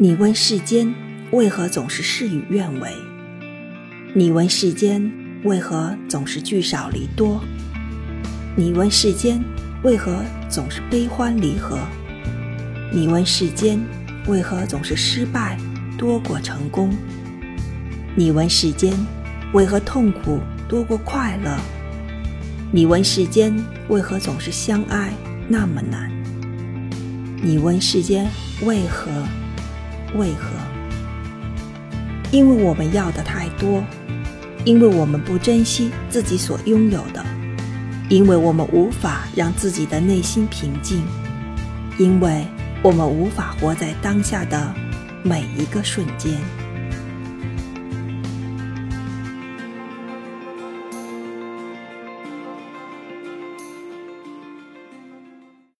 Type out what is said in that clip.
你问世间为何总是事与愿违？你问世间为何总是聚少离多？你问世间为何总是悲欢离合？你问世间为何总是失败多过成功？你问世间为何痛苦多过快乐？你问世间为何总是相爱那么难？你问世间为何？为何？因为我们要的太多，因为我们不珍惜自己所拥有的，因为我们无法让自己的内心平静，因为我们无法活在当下的每一个瞬间。